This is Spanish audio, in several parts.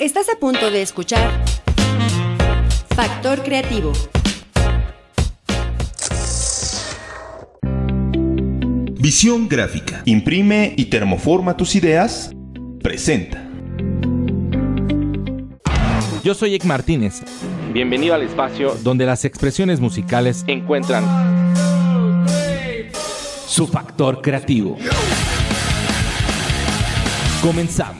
Estás a punto de escuchar Factor Creativo. Visión gráfica. Imprime y termoforma tus ideas. Presenta. Yo soy Ek Martínez. Bienvenido al espacio donde las expresiones musicales encuentran su factor creativo. Comenzamos.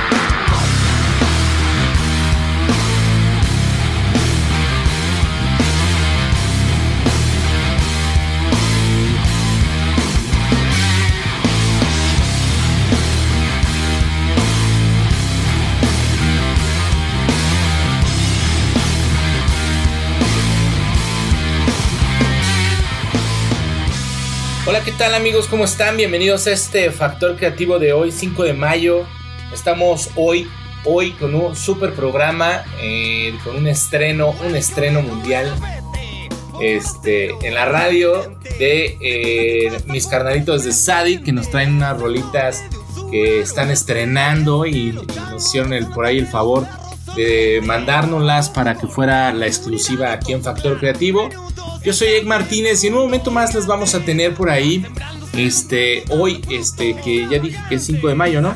¿qué tal amigos? ¿Cómo están? Bienvenidos a este Factor Creativo de hoy, 5 de mayo. Estamos hoy, hoy con un super programa, eh, con un estreno, un estreno mundial este, en la radio de eh, mis carnalitos de Sadi que nos traen unas rolitas que están estrenando y, nos hicieron el, por ahí el favor de mandárnoslas para que fuera la exclusiva aquí en Factor Creativo. Yo soy Egg Martínez y en un momento más les vamos a tener por ahí. Este, hoy, este, que ya dije que es 5 de mayo, ¿no?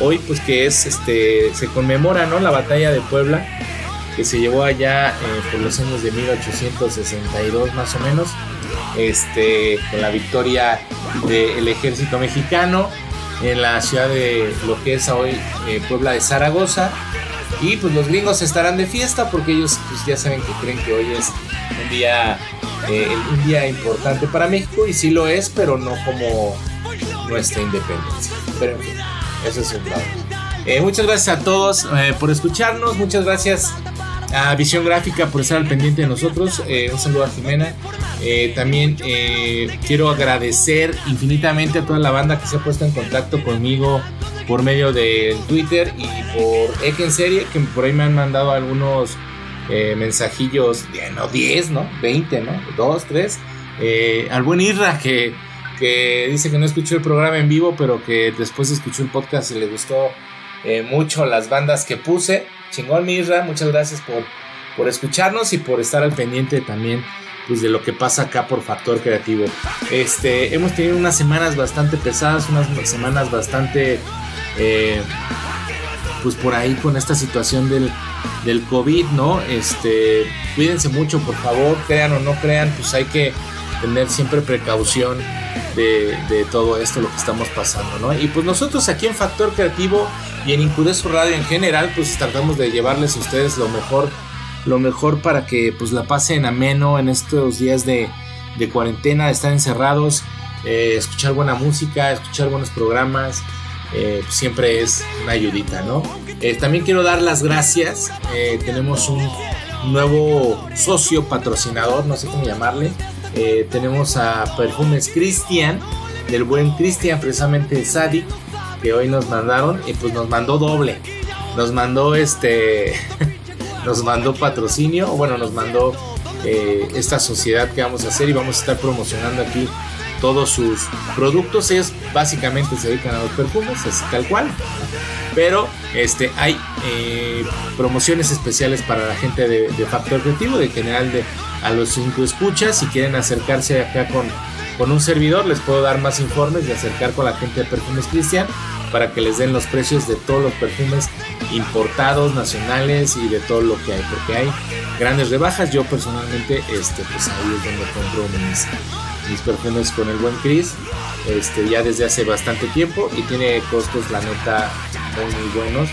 Hoy, pues que es, este, se conmemora, ¿no? La batalla de Puebla, que se llevó allá eh, por los años de 1862 más o menos. Este, con la victoria del ejército mexicano en la ciudad de lo que es hoy eh, Puebla de Zaragoza. Y pues los gringos estarán de fiesta porque ellos pues ya saben que creen que hoy es un día eh, un día importante para México y sí lo es, pero no como nuestra independencia. Pero en fin, eso es un lado. Eh, muchas gracias a todos eh, por escucharnos, muchas gracias a Visión Gráfica por estar al pendiente de nosotros. un saludo a Jimena. también quiero agradecer infinitamente a toda la banda que se ha puesto en contacto conmigo por medio de Twitter y por Ek en serie, que por ahí me han mandado algunos eh, mensajillos, no 10, ¿no? 20, ¿no? 2, 3. Eh, al buen Irra que, que dice que no escuchó el programa en vivo, pero que después escuchó el podcast y le gustó eh, mucho las bandas que puse. Chingón, mi Irra, muchas gracias por, por escucharnos y por estar al pendiente también pues, de lo que pasa acá por Factor Creativo. Este, hemos tenido unas semanas bastante pesadas, unas semanas bastante pues por ahí con esta situación del, del COVID, ¿no? Este, cuídense mucho, por favor, crean o no crean, pues hay que tener siempre precaución de, todo esto, lo que estamos pasando, ¿no? Y pues nosotros aquí en Factor Creativo y en Incudeso Radio en general, pues tratamos de llevarles a ustedes lo mejor, lo mejor para que pues la pasen ameno en estos días de, de cuarentena, de estar encerrados, eh, escuchar buena música, escuchar buenos programas, eh, siempre es una ayudita, ¿no? Eh, también quiero dar las gracias. Eh, tenemos un nuevo socio patrocinador, no sé cómo llamarle. tenemos a Perfumes Cristian, del buen Cristian, precisamente Sadik, que hoy nos mandaron y pues nos mandó doble. Nos mandó este. nos mandó patrocinio, bueno, nos mandó esta sociedad que vamos a hacer y vamos a estar promocionando aquí todos sus productos. Ellos básicamente se dedican a los perfumes, así tal cual. Pero este, hay eh, promociones especiales para la gente de, Factor Creativo, de general de a los cinco escuchas. Si quieren acercarse acá con, con un servidor, les puedo dar más informes y acercar con la gente de Perfumes Cristian para que les den los precios de todos los perfumes importados, nacionales y de todo lo que hay, porque hay grandes rebajas. Yo personalmente, este, pues ahí es donde compro mis, mis perfumes con el buen Chris, este, ya desde hace bastante tiempo y tiene costos, la neta, muy, buenos.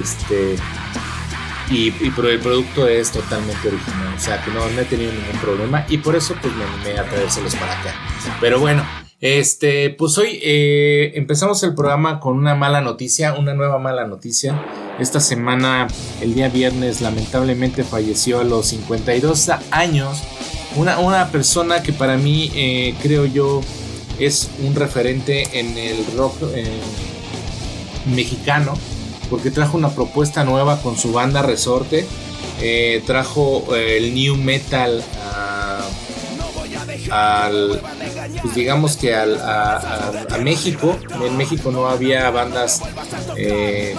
Este, y, pero el producto es totalmente original, o sea que no, he tenido ningún problema y por eso pues me animé a traérselos para acá. Pero bueno, este, pues hoy eh, empezamos el programa con una mala noticia, una nueva mala noticia. Esta semana, el día viernes, lamentablemente falleció a los 52 años una, persona que para mí eh, creo yo es un referente en el rock eh, mexicano porque trajo una propuesta nueva con su banda Resorte. Eh, trajo el new metal al, pues digamos que al, a, México. En México no había bandas eh,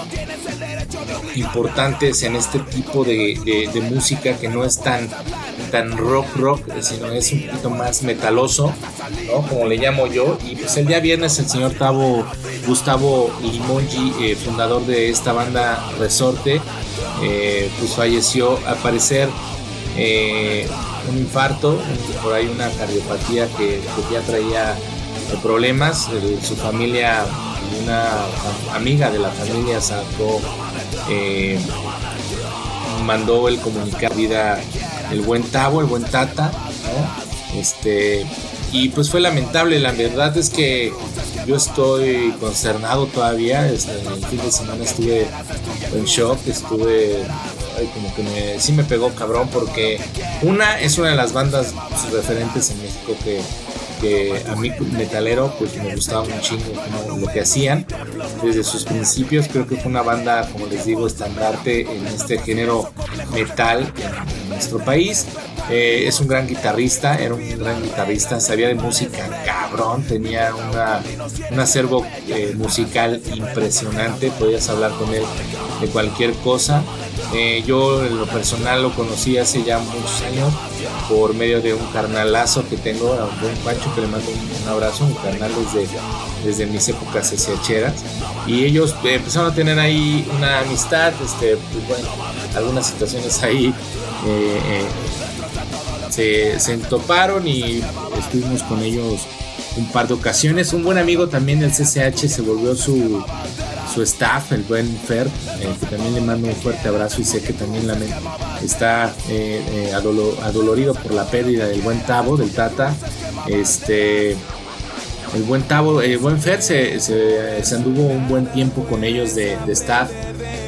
importantes en este tipo de, música que no es tan, tan rock rock, sino es un poquito más metaloso, como le llamo yo. Y pues el día viernes el señor Tavo, Gustavo Limongi, eh, fundador de esta banda Resorte, eh, pues falleció al parecer eh, un infarto, por ahí una cardiopatía que, ya traía problemas. su familia, una amiga de la familia sacó mandó el comunicado vida el buen Tavo, el buen Tata, Este, y pues fue lamentable, la verdad es que yo estoy consternado todavía, este, el fin de semana estuve en shock, estuve como que me, sí me pegó cabrón porque una es una de las bandas referentes en México que a mí metalero pues me gustaba un chingo lo que hacían. Desde sus principios creo que fue una banda como les digo estandarte en este género metal en, nuestro país. Eh, es un gran guitarrista era un gran guitarrista sabía de música cabrón tenía una, un acervo eh, musical impresionante podías hablar con él de cualquier cosa eh, yo en lo personal lo conocí hace ya muchos años por medio de un carnalazo que tengo, a un buen Pancho que le mando un, abrazo, un carnal desde, desde mis épocas SHeras. Y ellos eh, empezaron a tener ahí una amistad, este, pues algunas situaciones ahí eh, se, se entoparon y estuvimos con ellos un par de ocasiones. Un buen amigo también del CCH se volvió su, su staff, el buen Fer, eh, que también le mando un fuerte abrazo y sé que también la está eh, eh, adolorido por la pérdida del buen Tavo, del Tata. Este, el buen Tavo, el buen Fer se, se, anduvo un buen tiempo con ellos de, staff,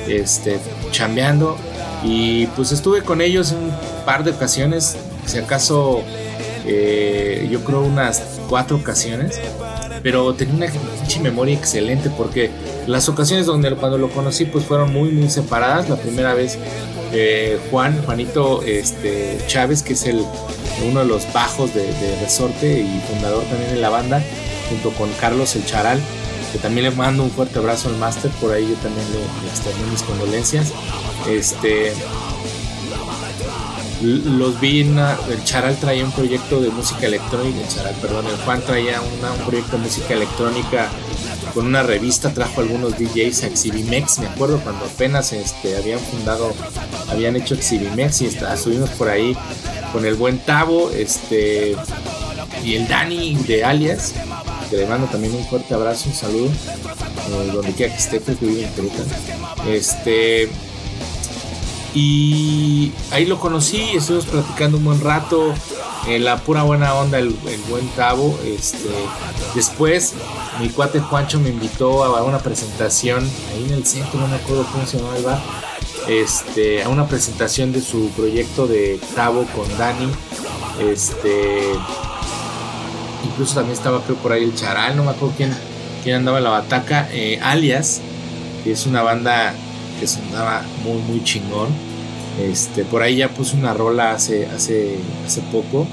este, chambeando. Y pues estuve con ellos un par de ocasiones, si acaso yo creo unas cuatro ocasiones pero tenía una memoria excelente porque las ocasiones donde cuando lo conocí pues fueron muy muy separadas. La primera vez eh, Juan, Juanito este, Chávez, que es el, uno de los bajos de, Resorte y fundador también de la banda, junto con Carlos El Charal, que también le mando un fuerte abrazo al máster, por ahí yo también le, externo mis condolencias. Este, los vi en el Charal traía un proyecto de música electrónica, el Charal, perdón, el Juan traía un proyecto de música electrónica con una revista, trajo algunos DJs a Exhibimex, me acuerdo cuando apenas este, habían fundado, habían hecho Exhibimex y estuvimos por ahí con el buen Tavo, este, y el Dani de Alias, que le mando también un fuerte abrazo, un saludo, eh, donde quiera que esté, que vive en Querétaro. Este, y ahí lo conocí, estuvimos platicando un buen rato, eh, la pura buena onda, el, buen Tavo. Este, después, mi cuate Juancho me invitó a una presentación ahí en el centro, no me acuerdo cómo se llamaba el este, a una presentación de su proyecto de Tavo con Dani. Este, incluso también estaba creo por ahí el Charal, no me acuerdo quién, quién andaba en la bataca, eh, alias, que es una banda que sonaba muy muy chingón. Este, por ahí ya puse una rola hace, hace, hace poco.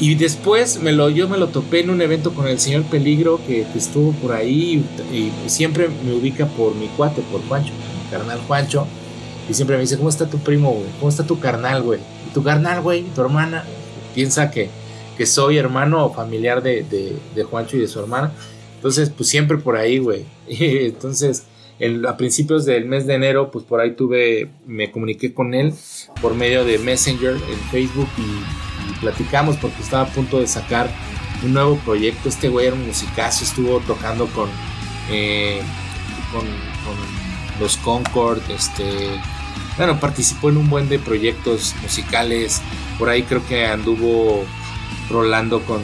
Y después me lo, yo me lo topé en un evento con el señor Peligro que, estuvo por ahí y, siempre me ubica por mi cuate, por Juancho, mi carnal Juancho. Y siempre me dice, ¿cómo está tu primo, güey? ¿Cómo está tu carnal, güey? ¿Y tu carnal, güey? ¿Tu hermana? Piensa que, que soy hermano o familiar de, de, de Juancho y de su hermana. Entonces, pues siempre por ahí, güey. Entonces, a principios del mes de enero, pues por ahí tuve, me comuniqué con él por medio de Messenger en Facebook y, platicamos porque estaba a punto de sacar un nuevo proyecto. Este güey era un musicazo, estuvo tocando con, eh, con, los Concord, este, bueno, participó en un buen de proyectos musicales. Por ahí creo que anduvo rolando con,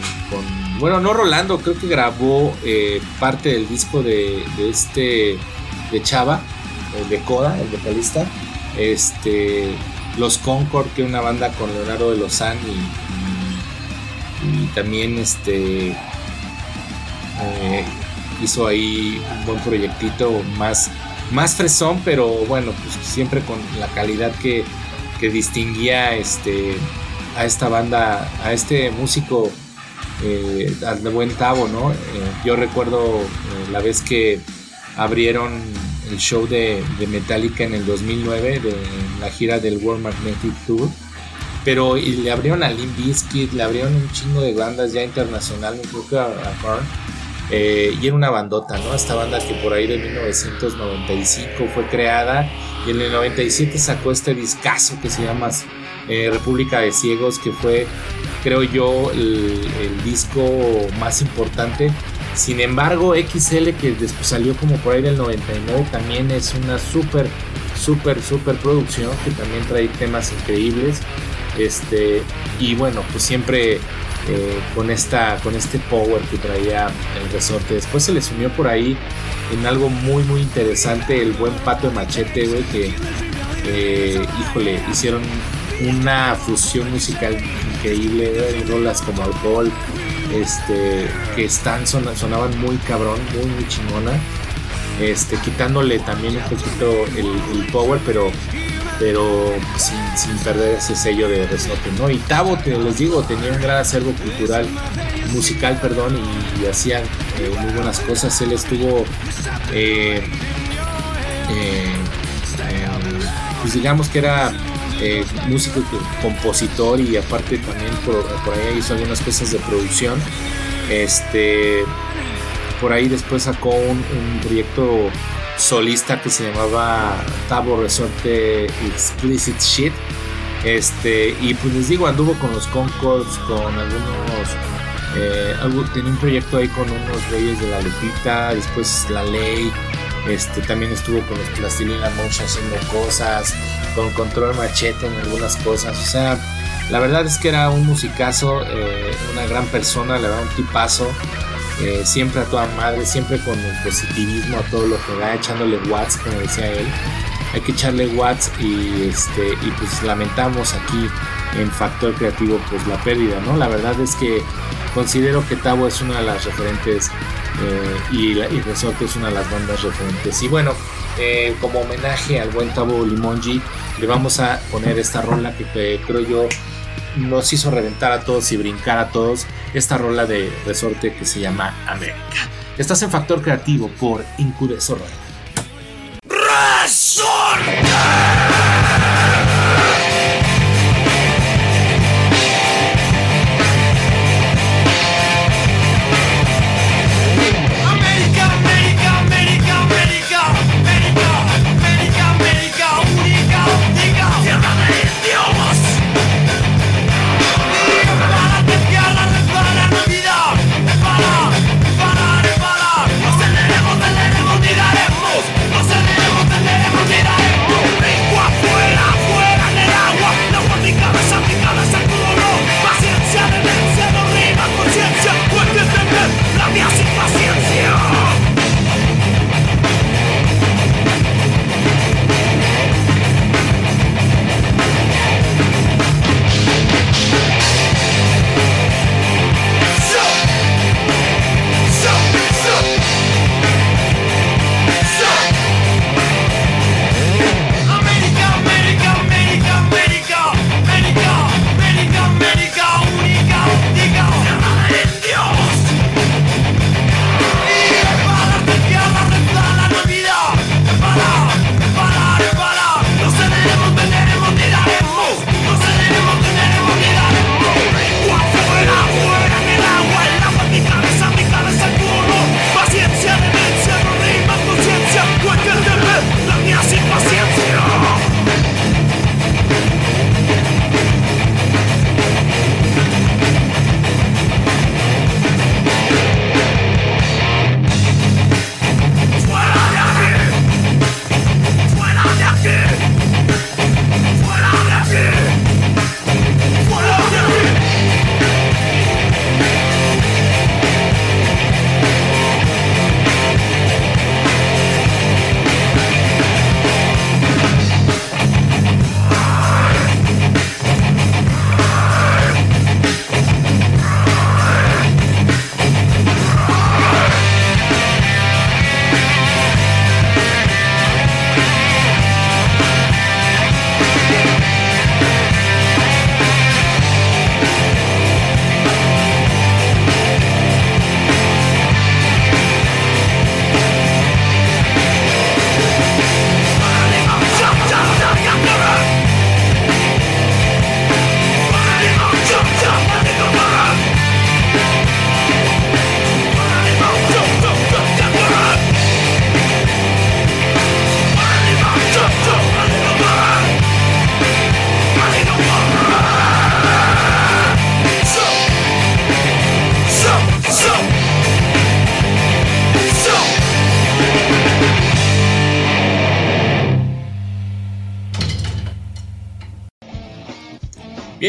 bueno, no rolando, creo que grabó eh, parte del disco de este de Chava, el de Coda, el vocalista. Este, los Concord, que una banda con Leonardo de Lozán y, también este, eh, hizo ahí un buen proyectito más, más fresón, pero bueno, pues siempre con la calidad que, que distinguía este, a esta banda, a este músico eh, de buen tabo, ¿no? Eh, yo recuerdo eh, la vez que abrieron el show de, Metallica en el 2009, de la gira del World Magnetic Tour, pero le abrieron a Limp Bizkit, le abrieron un chingo de bandas ya internacionales, creo que a, a y era una bandota, ¿no? Esta banda que por ahí de 1995 fue creada y en el 97 sacó este discazo que se llama República de Ciegos, que fue creo yo, el, disco más importante. Sin embargo, XL, que después salió como por ahí del 99, también es una súper, súper, súper producción que también trae temas increíbles. Este, y bueno, pues siempre eh, con, esta, con este power que traía el resorte. Después se le sumió por ahí en algo muy, muy interesante el buen pato de machete, güey, que, eh, híjole, hicieron una fusión musical increíble, rolas como alcohol, este, que están sonaban muy cabrón, muy muy chingona, este, quitándole también un poquito el, power, pero pero sin, perder ese sello de resorte, ¿no? Y Tavo, te les digo, tenía un gran acervo cultural, musical, perdón, y, hacían eh, muy buenas cosas. Él estuvo, eh, eh, pues digamos que era eh, músico, compositor y aparte también por, ahí hizo algunas cosas de producción. Este, por ahí después sacó un, proyecto solista que se llamaba Tabo Resorte Explicit Shit. Este, y pues les digo, anduvo con los Concords, con algunos. Eh, tenía un proyecto ahí con unos reyes de la Lupita, después La Ley. Este, también estuvo con los Plastilina Motion haciendo cosas con control machete en algunas cosas. O sea, la verdad es que era un musicazo, eh, una gran persona, le verdad un tipazo. Eh, siempre a toda madre, siempre con el positivismo a todo lo que va, echándole watts, como decía él. Hay que echarle watts y, este, y pues lamentamos aquí en Factor Creativo pues la pérdida, ¿no? La verdad es que considero que Tavo es una de las referentes eh, y, Resorte es una de las bandas referentes. Y bueno, eh, como homenaje al buen Tabo Limongi, le vamos a poner esta rola que, creo yo nos hizo reventar a todos y brincar a todos. Esta rola de resorte que se llama América. Estás en Factor Creativo por Incudeso ¡Resorte!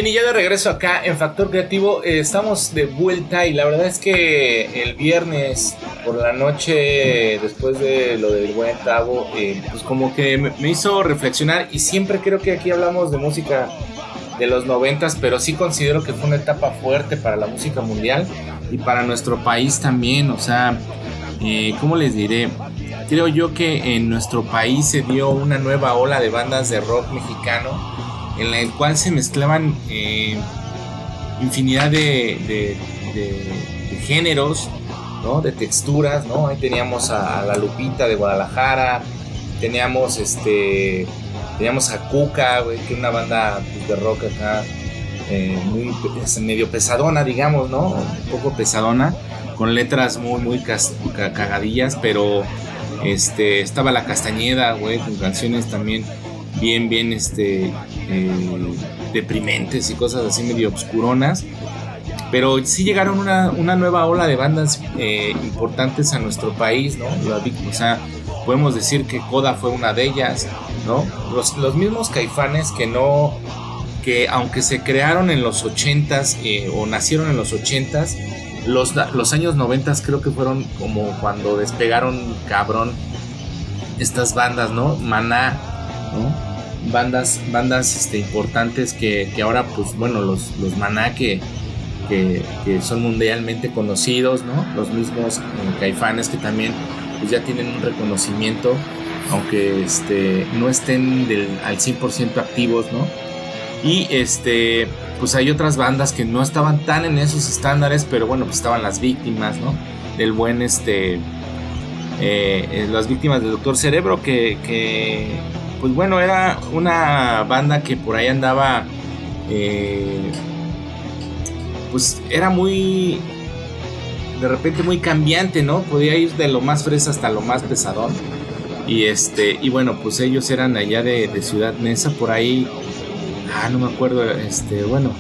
Bien, y ya de regreso acá en Factor Creativo, eh, estamos de vuelta y la verdad es que el viernes por la noche, después de lo del buen Tavo, eh, pues como que me, hizo reflexionar y siempre creo que aquí hablamos de música de los noventas, pero sí considero que fue una etapa fuerte para la música mundial y para nuestro país también, o sea, eh, ¿cómo les diré? Creo yo que en nuestro país se dio una nueva ola de bandas de rock mexicano en el cual se mezclaban eh, infinidad de, géneros, ¿no? de texturas, ¿no? Ahí teníamos a, la Lupita de Guadalajara, teníamos este teníamos a Cuca, que es una banda pues, de rock acá eh, muy medio pesadona, digamos, ¿no? Un poco pesadona, con letras muy muy cagadillas, pero este estaba la Castañeda, güey, con canciones también bien, bien este, eh, deprimentes y cosas así medio obscuronas. Pero sí llegaron una, una nueva ola de bandas eh, importantes a nuestro país, ¿no? O sea, podemos decir que Coda fue una de ellas, ¿no? Los, los mismos caifanes que no, que aunque se crearon en los 80s eh, o nacieron en los 80s, los, los años 90 creo que fueron como cuando despegaron cabrón estas bandas, ¿no? Maná, bandas, bandas este, importantes que, ahora, pues bueno, los, los Maná que, que, son mundialmente conocidos, ¿no? Los mismos eh, caifanes que también pues, ya tienen un reconocimiento, aunque este, no estén del, al 100% activos, ¿no? Y este, pues hay otras bandas que no estaban tan en esos estándares, pero bueno, pues estaban las víctimas, ¿no? Del buen, este, eh, eh, las víctimas del Doctor Cerebro, que, que pues bueno, era una banda que por ahí andaba, eh, pues era muy, de repente muy cambiante, ¿no? Podía ir de lo más fresa hasta lo más pesadón. Y este, y bueno, pues ellos eran allá de, Ciudad Neza, por ahí, ah, no me acuerdo, este, bueno,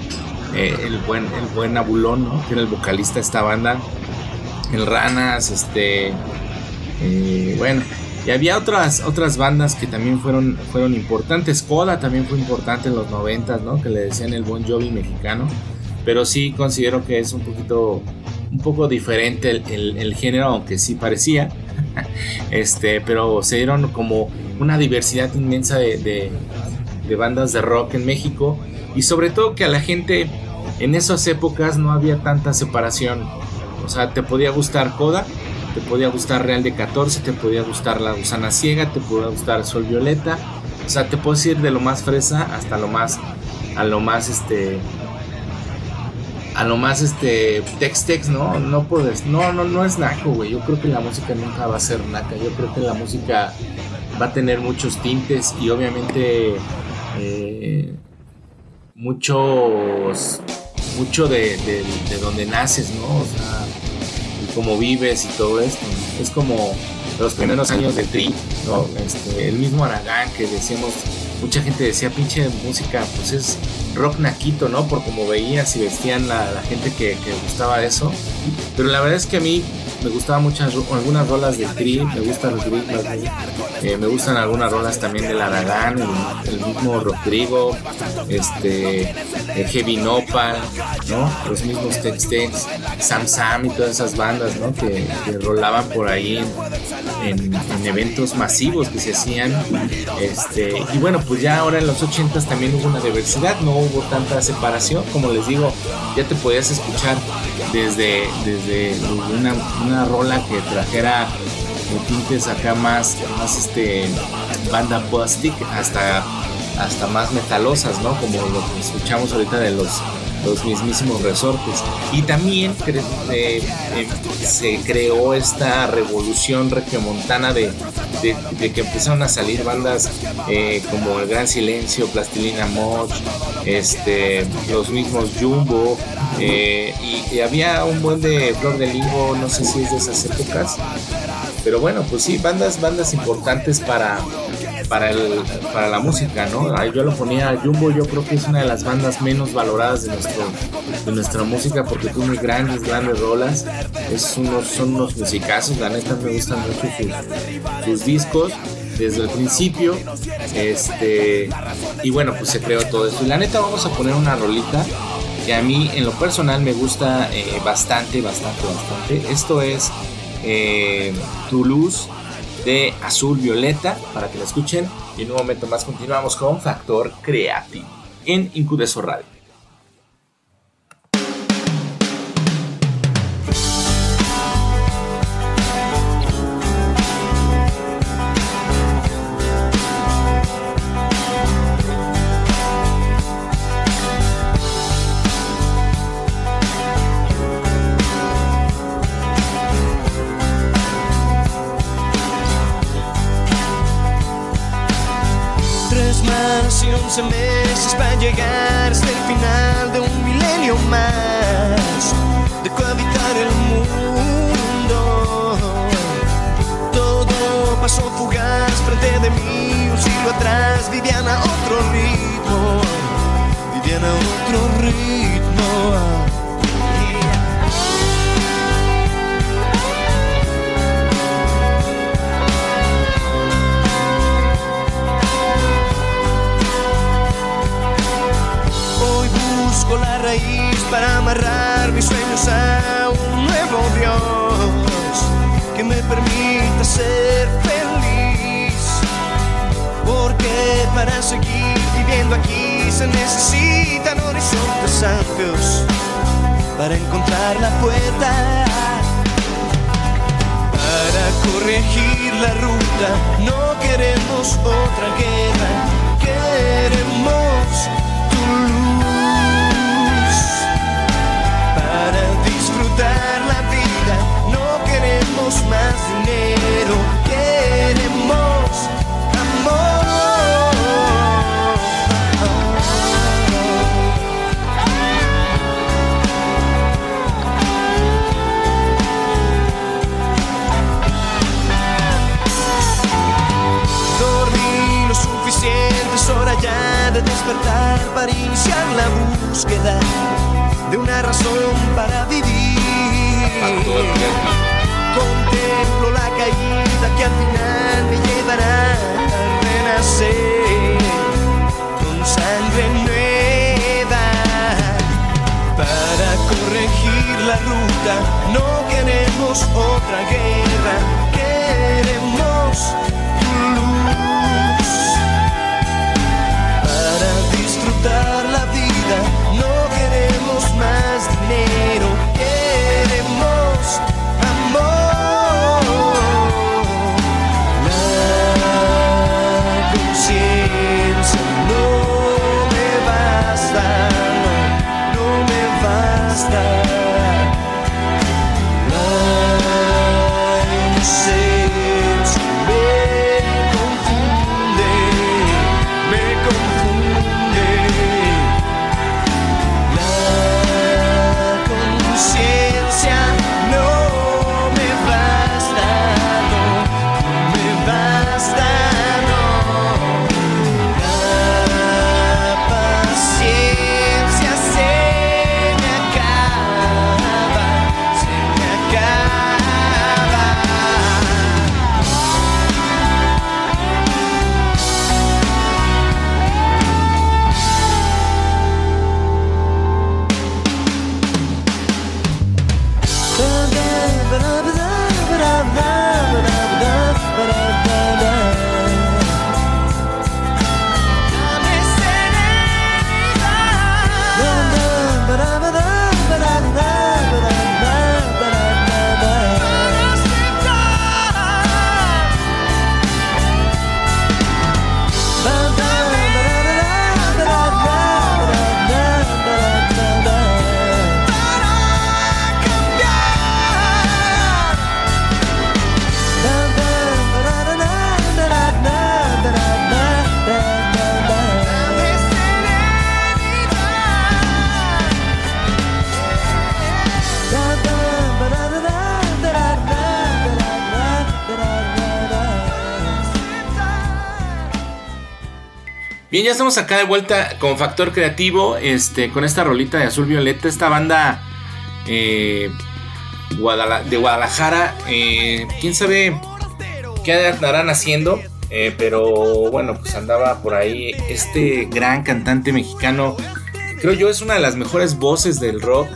eh, el buen, el buen Abulón, ¿no? Que era el vocalista de esta banda, el Ranas, este, eh, bueno, y había otras, otras bandas que también fueron, fueron importantes. Coda también fue importante en los 90, ¿no? Que le decían el Bon Jovi mexicano. Pero sí considero que es un poquito, un poco diferente el, género, aunque sí parecía. este, pero se dieron como una diversidad inmensa de, de bandas de rock en México. Y sobre todo que a la gente en esas épocas no había tanta separación. O sea, te podía gustar Coda te podía gustar Real de 14, te podía gustar La Gusana Ciega, te podía gustar Sol Violeta. O sea, te puedes ir de lo más fresa hasta lo más, a lo más, este, a lo más, este, tex tex, ¿no? No puedes, no, no, no es naco, güey. Yo creo que la música nunca va a ser naca. Yo creo que la música va a tener muchos tintes y obviamente eh, mucho de, de, de donde naces, ¿no? O sea, cómo vives y todo esto. Es como los primeros años de Tri, ¿no? Este, el mismo Aragán que decíamos, mucha gente decía, pinche música, pues es rock naquito, ¿no? Por como veías y vestían la, la gente que, que, gustaba eso. Pero la verdad es que a mí me gustaban muchas algunas rolas de Tri, me gustan los eh, me gustan algunas rolas también de la el, mismo Rodrigo, este, el Heavy Nopal, ¿no? Los mismos Tex Sam Sam y todas esas bandas, ¿no? Que, rolaban por ahí en, eventos masivos que se hacían. Este, y bueno, pues ya ahora en los 80 también hubo una diversidad, no hubo tanta separación, como les digo, ya te podías escuchar desde, desde una una rola que trajera tintes acá más, más este banda bustic hasta, hasta más metalosas, ¿no? Como lo que escuchamos ahorita de los, los mismísimos resortes. Y también eh, eh, se creó esta revolución regiomontana de, de, que empezaron a salir bandas eh, como El Gran Silencio, Plastilina Moch, este, los mismos Jumbo, y, y, había un buen de Flor de Limbo, no sé si es de esas épocas, pero bueno, pues sí, bandas, bandas importantes para, para, el, para la música, ¿no? Yo lo ponía Jumbo, yo creo que es una de las bandas menos valoradas de, nuestro, de nuestra música porque tiene grandes, grandes rolas. Es unos, son unos musicazos, la neta me gustan mucho sus, sus discos desde el principio. Este, y bueno, pues se creó todo esto. Y la neta, vamos a poner una rolita que a mí en lo personal me gusta eh, bastante, bastante, bastante. Esto es eh, Toulouse de azul violeta para que la escuchen y en un momento más continuamos con Factor Creative en Incudeso Radio. para iniciar la búsqueda de una razón para vivir. Contemplo la caída que al final me llevará a renacer con sangre nueva para corregir la ruta. No queremos otra guerra, queremos estamos acá de vuelta con Factor Creativo, este, con esta rolita de Azul Violeta, esta banda eh, Guadala de Guadalajara. Eh, ¿Quién sabe qué andarán haciendo? Eh, pero bueno, pues andaba por ahí este gran cantante mexicano, creo yo es una de las mejores voces del rock,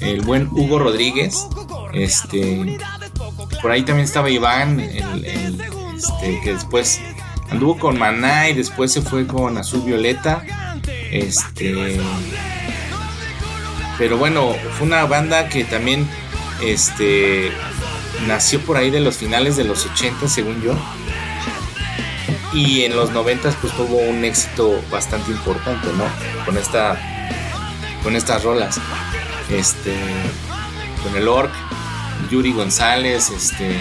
el buen Hugo Rodríguez. Este, por ahí también estaba Iván, este, que después anduvo con Maná y después se fue con Azul Violeta. Este, pero bueno, fue una banda que también este, nació por ahí de los finales de los 80, según yo. Y en los 90 pues tuvo un éxito bastante importante, ¿no? Con esta con estas rolas. Este con el Orc, Yuri González, este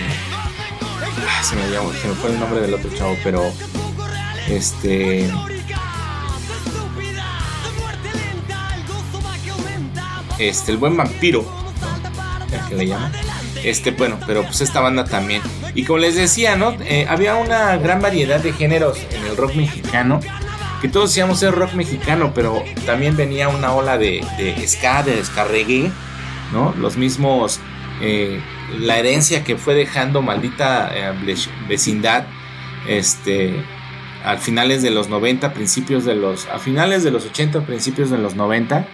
se me llamó, se me fue el nombre del otro chavo, pero este este el buen vampiro, el que le llama este, bueno, pero pues esta banda también. Y como les decía, ¿no? Eh, había una gran variedad de géneros en el rock mexicano. Que todos decíamos ser rock mexicano, pero también venía una ola de, de ska, de ska ¿no? Los mismos. Eh, la herencia que fue dejando maldita eh, vecindad. Este. A finales de los 90, principios de los. A finales de los 80, principios de los 90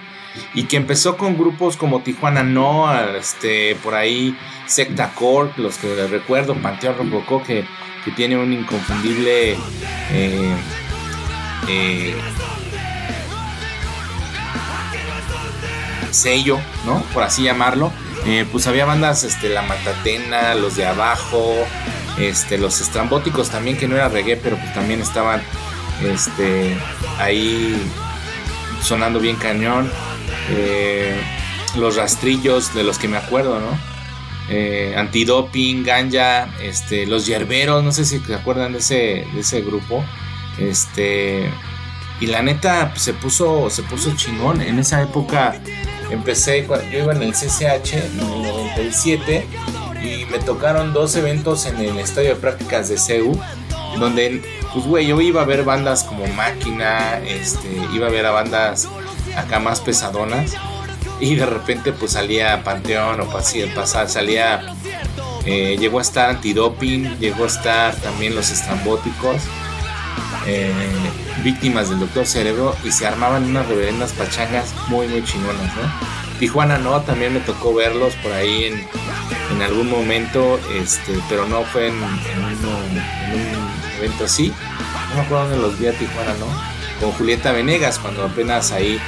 y que empezó con grupos como Tijuana No, este, por ahí Secta Corp, los que recuerdo, Panteón Rococó, que, que tiene un inconfundible eh, eh, sello, ¿no? Por así llamarlo. Eh, pues había bandas, este, La Matatena, Los de Abajo, este, Los Estrambóticos también, que no era reggae, pero pues también estaban este, ahí sonando bien cañón. Eh, los rastrillos de los que me acuerdo, ¿no? Eh, antidoping, ganja, este, los yerberos, no sé si se acuerdan de ese, de ese grupo. Este, y la neta pues, se puso, se puso chingón. En esa época empecé, yo iba en el CCH en el 97 y me tocaron dos eventos en el estadio de prácticas de CEU, donde, pues güey, yo iba a ver bandas como Máquina, este, iba a ver a bandas acá más pesadonas. Y de repente pues salía Panteón o pasar, salía, eh, llegó a estar antidoping, llegó a estar también los estrambóticos, eh, víctimas del doctor Cerebro y se armaban unas reverendas pachangas muy muy chingonas, ¿no? Tijuana no, también me tocó verlos por ahí en, en algún momento, este, pero no fue en, un, evento así. No me acuerdo dónde los vi a Tijuana, ¿no? con Julieta Venegas, cuando apenas ahí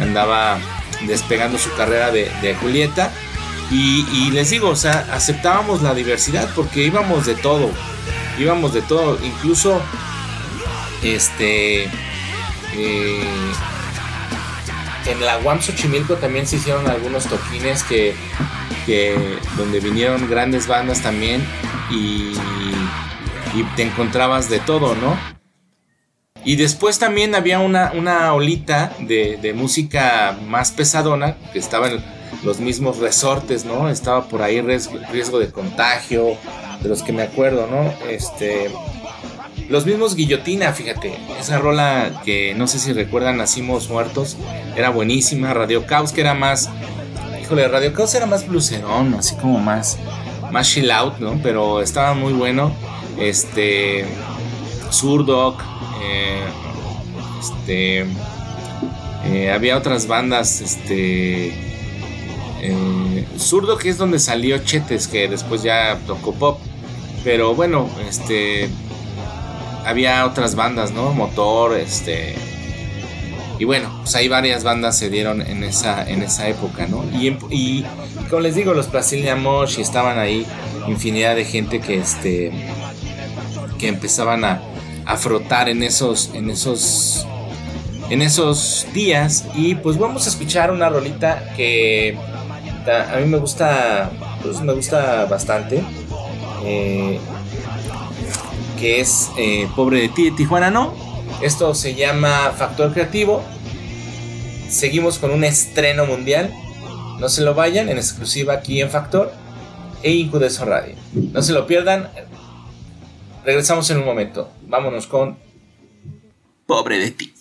andaba despegando su carrera de, Julieta. Y, les digo, o sea, aceptábamos la diversidad porque íbamos de todo, íbamos de todo, incluso este eh, en la UAM Xochimilco también se hicieron algunos toquines que, donde vinieron grandes bandas también y, te encontrabas de todo, ¿no? Y después también había una, una olita de, música más pesadona, que estaban los mismos resortes, ¿no? Estaba por ahí riesgo, de contagio, de los que me acuerdo, ¿no? Este. Los mismos Guillotina, fíjate, esa rola que no sé si recuerdan, Nacimos Muertos, era buenísima. Radio Caos, que era más. Híjole, Radio Caos era más blucerón, así como más. Más chill out, ¿no? Pero estaba muy bueno. Este. Surdoc, eh, este, eh, había otras bandas, este, eh, Zurdo que es donde salió Chetes, que después ya tocó pop, pero bueno, este, había otras bandas, ¿no? Motor, este, y bueno, pues hay varias bandas se dieron en esa, en esa época, ¿no? Y, como les digo, los Brasilia Mosh y estaban ahí infinidad de gente que, este, que empezaban a, a frotar en esos, en esos, en esos días. Y pues vamos a escuchar una rolita que a mí me gusta, pues me gusta bastante. Eh, que es eh, Pobre de ti Tijuana, ¿no? Esto se llama Factor Creativo. Seguimos con un estreno mundial. No se lo vayan, en exclusiva aquí en Factor e Incudeso Radio. No se lo pierdan, Regresamos en un momento. Vámonos con Pobre de ti.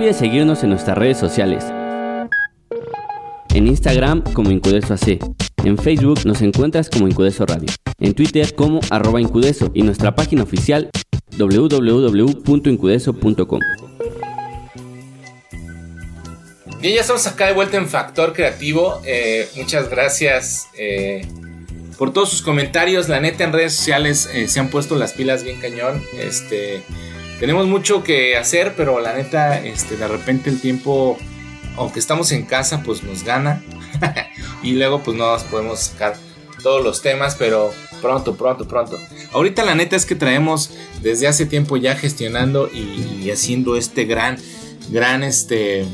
Olvides seguirnos en nuestras redes sociales. En Instagram como Incudeso AC. En Facebook nos encuentras como Incudeso Radio. En Twitter como arroba Incudeso y nuestra página oficial www.incudeso.com. Bien, ya estamos acá de vuelta en Factor Creativo. Eh, muchas gracias eh, por todos sus comentarios. La neta en redes sociales eh, se han puesto las pilas bien cañón. Este, tenemos mucho que hacer, pero la neta, este, de repente el tiempo, aunque estamos en casa, pues nos gana. y luego pues no nos podemos sacar todos los temas, pero pronto, pronto, pronto. Ahorita la neta es que traemos desde hace tiempo ya gestionando y, haciendo este gran, gran este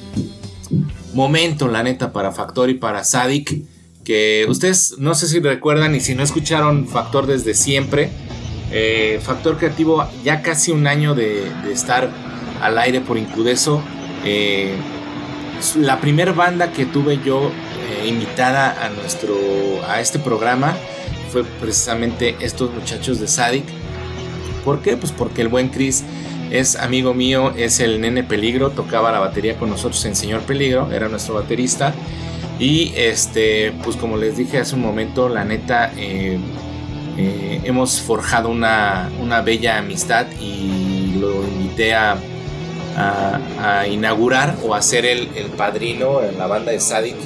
momento, la neta, para Factor y para Sadik. Que ustedes no sé si recuerdan y si no escucharon Factor desde siempre eh, Factor Creativo, ya casi un año de, estar al aire por Incudeso. Eh, la primera banda que tuve yo eh, invitada a nuestro a este programa fue precisamente estos muchachos de Sadik. ¿Por qué? Pues porque el buen Chris es amigo mío, es el nene peligro, tocaba la batería con nosotros en Señor Peligro, era nuestro baterista. Y este, pues como les dije hace un momento, la neta, hemos forjado una, bella amistad y lo invité a, inaugurar o a ser el, padrino en la banda de Sadik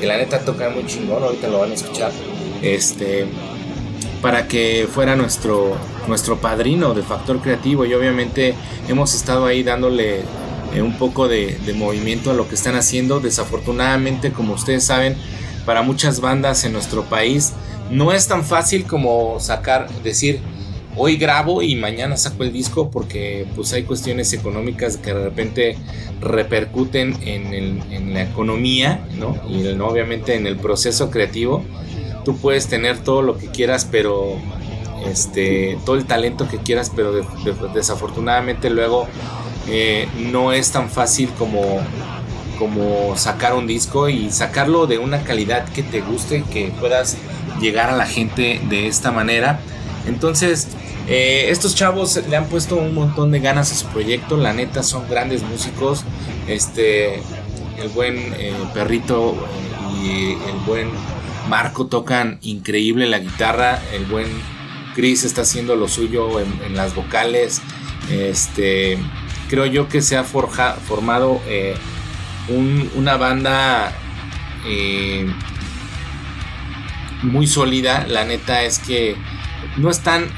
que la neta toca muy chingón, ahorita lo van a escuchar, este, para que fuera nuestro, nuestro padrino de Factor Creativo y obviamente hemos estado ahí dándole eh, un poco de, de movimiento a lo que están haciendo. Desafortunadamente, como ustedes saben, para muchas bandas en nuestro país no es tan fácil como sacar, decir, hoy grabo y mañana saco el disco porque pues hay cuestiones económicas que de repente repercuten en, la economía, ¿no? Y obviamente en el proceso creativo. Tú puedes tener todo lo que quieras, pero este, todo el talento que quieras, pero desafortunadamente luego eh, no es tan fácil como, como sacar un disco y sacarlo de una calidad que te guste, que puedas llegar a la gente de esta manera. Entonces, eh, estos chavos le han puesto un montón de ganas a su proyecto, la neta son grandes músicos. Este, el buen eh, perrito y el buen Marco tocan increíble la guitarra, el buen Chris está haciendo lo suyo en, las vocales. Este, creo yo que se ha formado eh, una banda muy sólida. La neta es que no están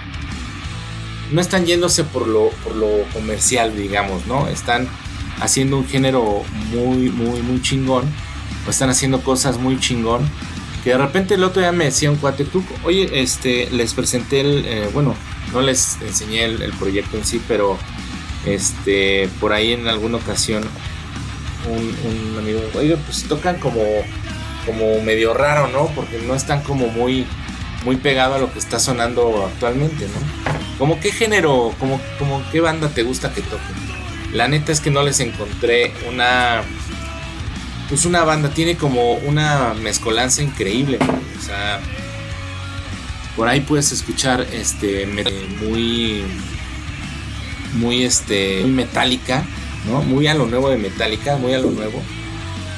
no están yéndose por lo, por lo comercial, digamos, ¿no? Están haciendo un género muy, muy, muy chingón. Están haciendo cosas muy chingón. Que de repente el otro día me decía un cuate, tú, oye, este, les presenté el, eh, bueno, no les enseñé el, proyecto en sí, pero este, por ahí en alguna ocasión un, amigo, oye, pues tocan como, como medio raro, ¿no? Porque no están como muy, muy pegado a lo que está sonando actualmente, ¿no? ¿Cómo qué género, como, como qué banda te gusta que toque? La neta es que no les encontré una. Pues una banda, tiene como una mezcolanza increíble. O sea. Por ahí puedes escuchar este muy. Muy este. Muy metálica. Muy a lo nuevo de Metallica, muy a lo nuevo.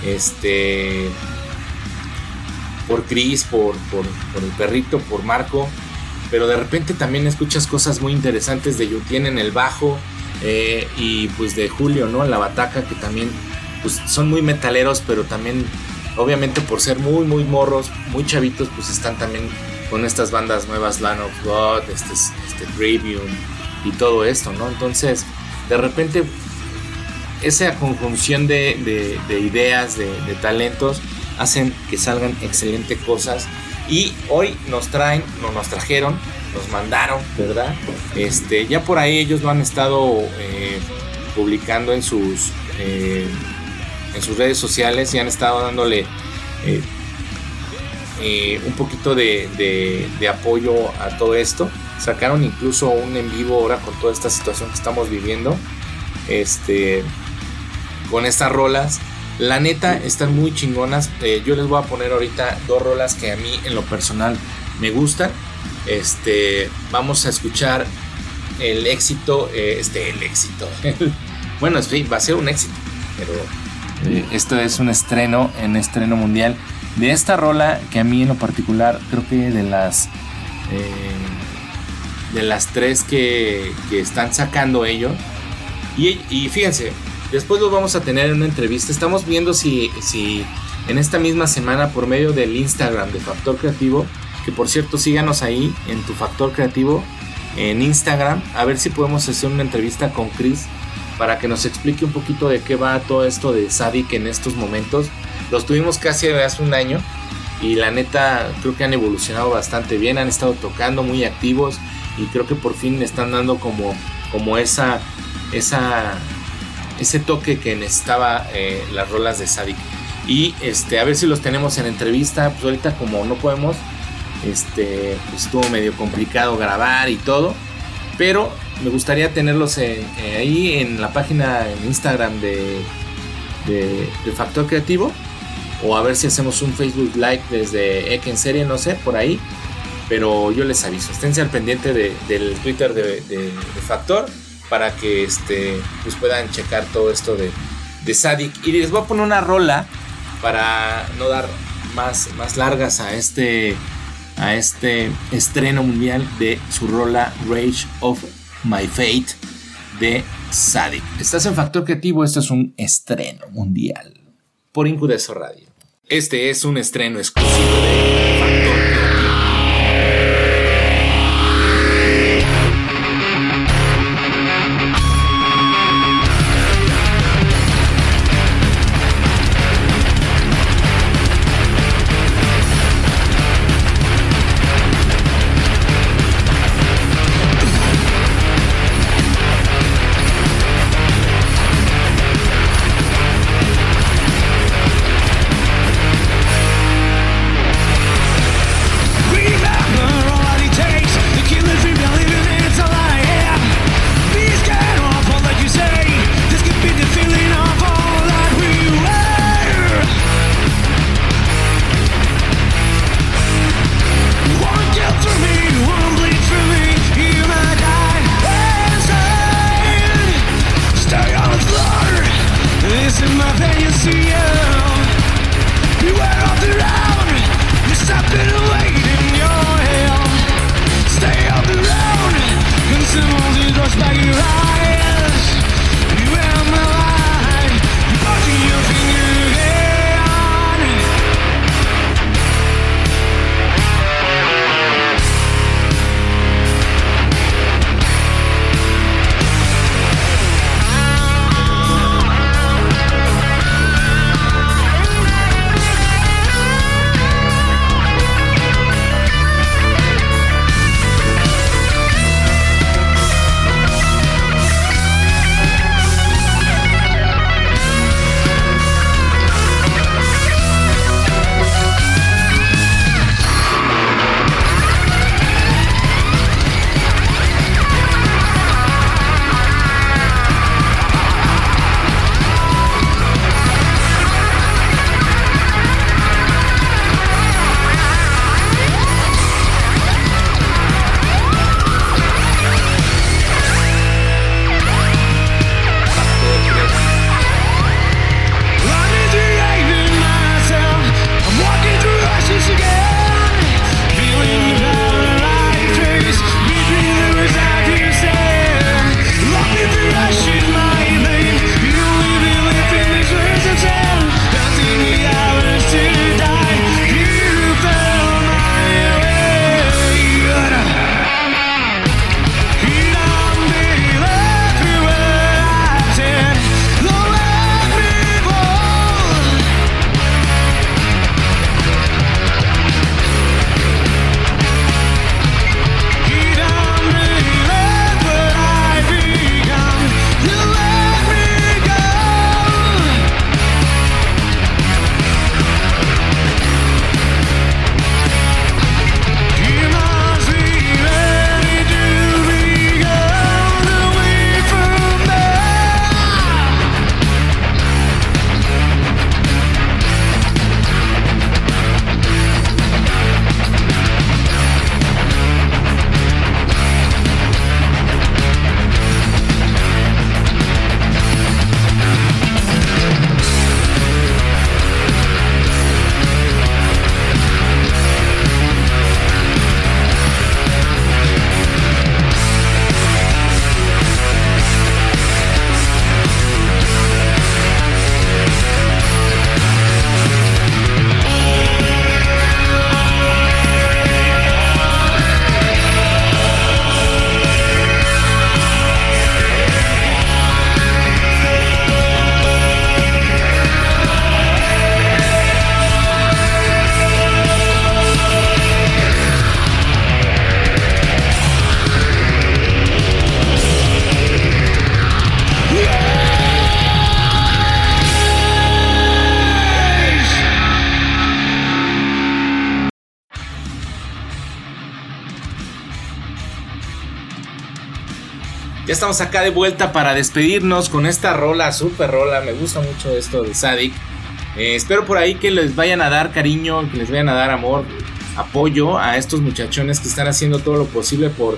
Este. Por Chris, por, por, el perrito, por Marco pero de repente también escuchas cosas muy interesantes de Yutien en el bajo eh, y pues de Julio, ¿no? En la bataca, que también pues son muy metaleros, pero también obviamente por ser muy, muy morros, muy chavitos, pues están también con estas bandas nuevas, Land of God, este, este y todo esto, ¿no? Entonces, de repente, esa conjunción de, ideas, de, de talentos, hacen que salgan excelentes cosas y hoy nos traen, no nos trajeron, nos mandaron, ¿verdad? Este, ya por ahí ellos lo han estado eh, publicando en sus, eh, en sus redes sociales y han estado dándole eh, un poquito de, de, apoyo a todo esto. Sacaron incluso un en vivo ahora con toda esta situación que estamos viviendo. Este, con estas rolas la neta, están muy chingonas. Eh, yo les voy a poner ahorita dos rolas que a mí en lo personal me gustan. Este, vamos a escuchar el éxito, eh, este, el éxito. bueno, es va a ser un éxito, pero eh, esto es un estreno, en estreno mundial de esta rola que a mí en lo particular creo que de las de las tres que, que están sacando ellos. Y, y fíjense, Después lo vamos a tener en una entrevista. Estamos viendo si, si en esta misma semana por medio del Instagram de Factor Creativo, que por cierto síganos ahí en tu Factor Creativo en Instagram, a ver si podemos hacer una entrevista con Chris para que nos explique un poquito de qué va todo esto de Sadik en estos momentos. Los tuvimos casi hace un año y la neta creo que han evolucionado bastante bien, han estado tocando muy activos y creo que por fin están dando como, como esa, esa ese toque que necesitaba eh, las rolas de Sadik. Y este, a ver si los tenemos en entrevista. Pues ahorita como no podemos, este, pues estuvo medio complicado grabar y todo. Pero me gustaría tenerlos eh, ahí en la página en Instagram de, de, Factor Creativo. O a ver si hacemos un Facebook Live desde Ek en serie, no sé, por ahí. Pero yo les aviso, esténse al pendiente del Twitter de Factor para que este, pues puedan checar todo esto de, de Sadik. Y les voy a poner una rola para no dar más, más largas a este, a este estreno mundial de su rola Rage of My Fate de Sadik. Estás en Factor Creativo, esto es un estreno mundial por Incudeso Radio. Este es un estreno exclusivo de... estamos acá de vuelta para despedirnos con esta rola, super rola. Me gusta mucho esto de Sadik. Eh, espero por ahí que les vayan a dar cariño, que les vayan a dar amor, apoyo a estos muchachones que están haciendo todo lo posible por,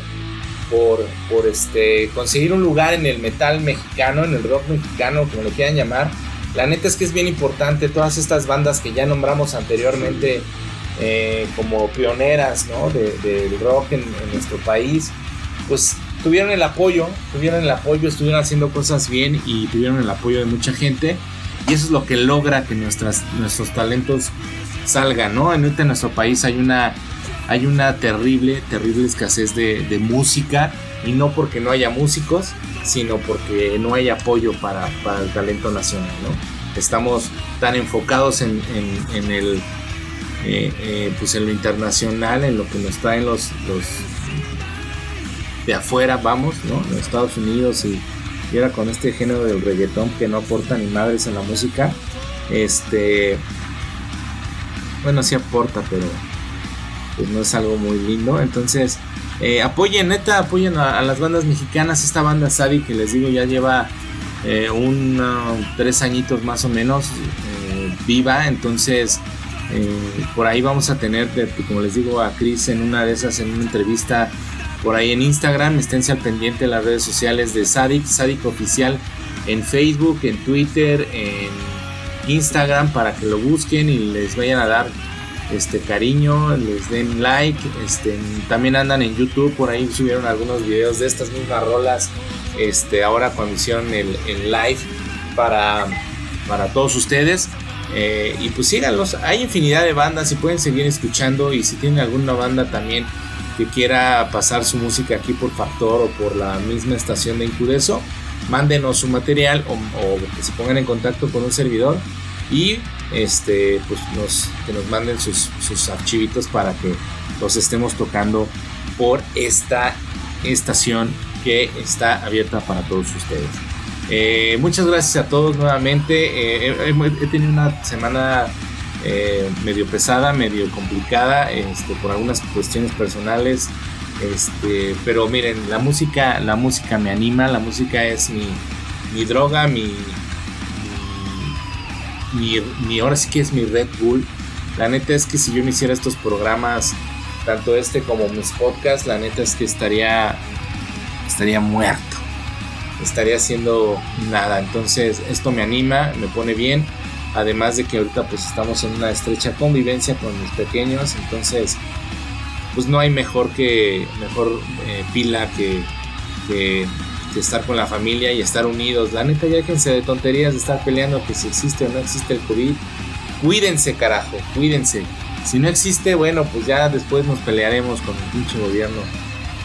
por, por este, conseguir un lugar en el metal mexicano, en el rock mexicano, como lo quieran llamar. La neta es que es bien importante todas estas bandas que ya nombramos anteriormente eh, como pioneras ¿no? del rock en, en nuestro país. Pues tuvieron el apoyo, tuvieron el apoyo, estuvieron haciendo cosas bien y tuvieron el apoyo de mucha gente. Y eso es lo que logra que nuestras, nuestros talentos salgan, ¿no? En, en nuestro país hay una, hay una terrible, terrible escasez de, música. Y no porque no haya músicos, sino porque no hay apoyo para, para el talento nacional, ¿no? Estamos tan enfocados en, en, el, eh, eh, pues en lo internacional, en lo que nos traen los, los de afuera, vamos, ¿no? En Estados Unidos y, y ahora con este género del reggaetón que no aporta ni madres en la música, este, bueno, sí aporta, pero pues no es algo muy lindo, entonces eh, apoyen, neta, apoyen a, las bandas mexicanas, esta banda Sadi que les digo ya lleva eh, un uh, tres añitos más o menos eh, viva, entonces por ahí vamos a tener, de- como les digo a Chris en una de esas, en una entrevista por ahí en Instagram, esténse al pendiente de las redes sociales de Sadik, Sadik Oficial en Facebook, en Twitter, en Instagram para que lo busquen y les vayan a dar este cariño, les den like, este, también andan en YouTube, por ahí subieron algunos videos de estas mismas rolas, este, ahora cuando hicieron el, el live para, para todos ustedes. Eh, y pues síganlos, hay infinidad de bandas y pueden seguir escuchando y si tienen alguna banda también que quiera pasar su música aquí por Factor o por la misma estación de Incudeso, mándenos su material o, que se pongan en contacto con un servidor y este pues nos, que nos manden sus, sus archivitos para que los estemos tocando por esta estación que está abierta para todos ustedes. Eh, muchas gracias a todos nuevamente. Eh, he tenido una semana eh, medio pesada, medio complicada, este, por algunas cuestiones personales. Este, pero miren, la música, la música me anima, la música es mi, mi droga, mi, mi, mi- ahora sí que es mi Red Bull. La neta es que si yo no hiciera estos programas, tanto este como mis podcasts, la neta es que estaría, estaría muerto estaría haciendo nada. Entonces esto me anima, me pone bien. Además de que ahorita pues estamos en una estrecha convivencia con mis pequeños. Entonces pues no hay mejor que mejor eh, pila que, que, que estar con la familia y estar unidos. La neta ya déjense de tonterías de estar peleando que si existe o no existe el COVID. Cuídense carajo, cuídense. Si no existe, bueno, pues ya después nos pelearemos con el pinche gobierno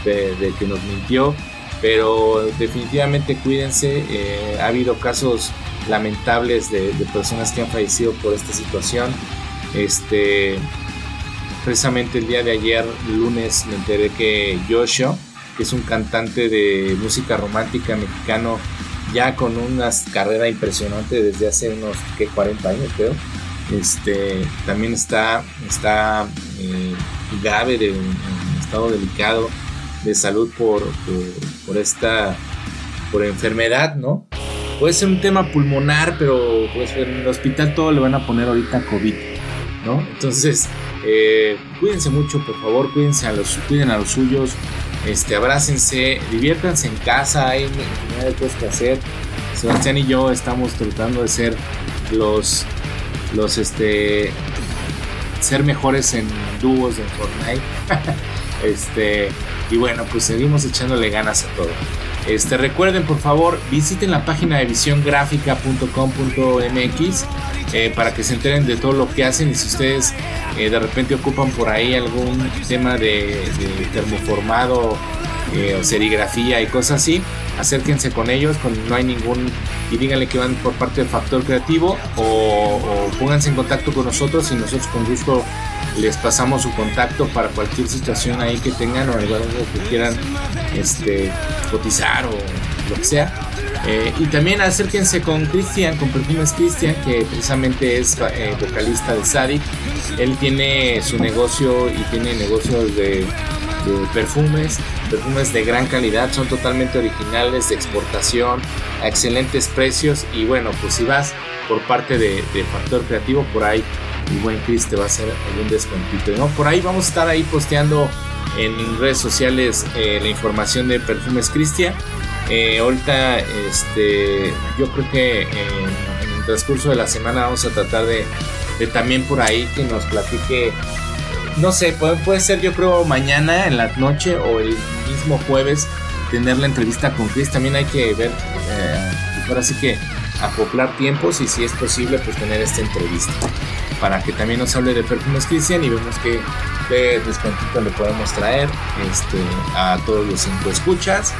de, de que nos mintió pero definitivamente cuídense. eh, ha habido casos lamentables de, personas que han fallecido por esta situación. Este, precisamente el día de ayer, lunes, me enteré que Joshua, que es un cantante de música romántica mexicano, ya con una carrera impresionante desde hace unos ¿qué? 40 años, creo. Este, también está, está eh, grave, de, en estado delicado de salud por, por, por esta por enfermedad, ¿no? Puede ser un tema pulmonar, pero pues en el hospital todo le van a poner ahorita COVID, ¿no? Entonces, eh, cuídense mucho, por favor, cuídense a los, cuiden a los suyos, este, abrácense, diviértanse en casa, hay infinidad de cosas que hacer. Sebastián y yo estamos tratando de ser los, los, este, ser mejores en dúos de Fortnite. este, y bueno, pues seguimos echándole ganas a todo. Este, recuerden, por favor, visiten la página de visiongráfica.com.mx eh, para que se enteren de todo lo que hacen y si ustedes eh, de repente ocupan por ahí algún tema de, de termoformado eh, o serigrafía y cosas así, acérquense con ellos, no hay ningún y díganle que van por parte del factor creativo o pónganse en contacto con nosotros y nosotros con gusto les pasamos su contacto para cualquier situación ahí que tengan o algo que quieran este, cotizar o lo que sea. Eh, y también acérquense con Cristian, con Perfumes Cristian, que precisamente es eh, vocalista de Sadik. Él tiene su negocio y tiene negocios de, perfumes, perfumes de gran calidad, son totalmente originales, de exportación, a excelentes precios. Y bueno, pues si vas por parte de Factor Creativo, por ahí el buen Chris te va a hacer algún descontito. ¿no? Por ahí vamos a estar ahí posteando en redes sociales eh, la información de Perfumes Cristian. Eh, ahorita, este, yo creo que en, en el transcurso de la semana vamos a tratar de, también por ahí que nos platique. No sé, puede, puede ser yo creo mañana en la noche o el mismo jueves tener la entrevista con Chris. También hay que ver, eh, ahora sí que acoplar tiempos y si es posible pues tener esta entrevista para que también nos hable de Perfumes Cristian y vemos qué, qué descuentito le podemos traer este, a todos los cinco escuchas.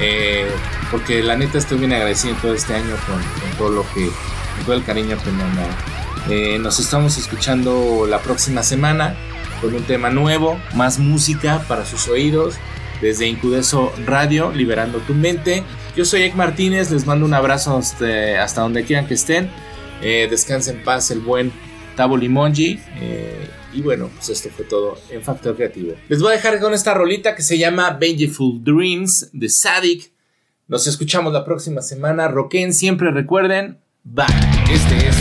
Eh, porque la neta estoy bien agradecido todo este año con, todo lo que, con todo el cariño que me han dado. Eh, nos estamos escuchando la próxima semana con un tema nuevo, más música para sus oídos, desde Incudeso Radio, liberando tu mente. Yo soy Ek Martínez, les mando un abrazo hasta donde quieran que estén. Eh, descanse en paz el buen Tabo Limongi. Eh, y bueno, pues esto fue todo en Factor Creativo. Les voy a dejar con esta rolita que se llama Vengeful Dreams de Sadik. Nos escuchamos la próxima semana. Roquen, siempre recuerden. Bye. Este es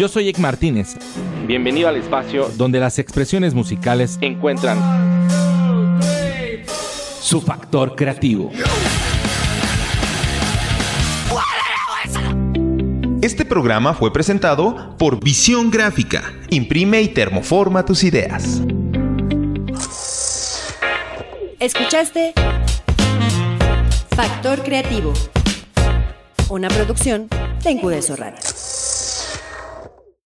Yo soy Ek Martínez. Bienvenido al espacio donde las expresiones musicales encuentran su factor creativo. Este programa fue presentado por Visión Gráfica. Imprime y termoforma tus ideas. Escuchaste Factor Creativo, una producción de Incudeso Radio.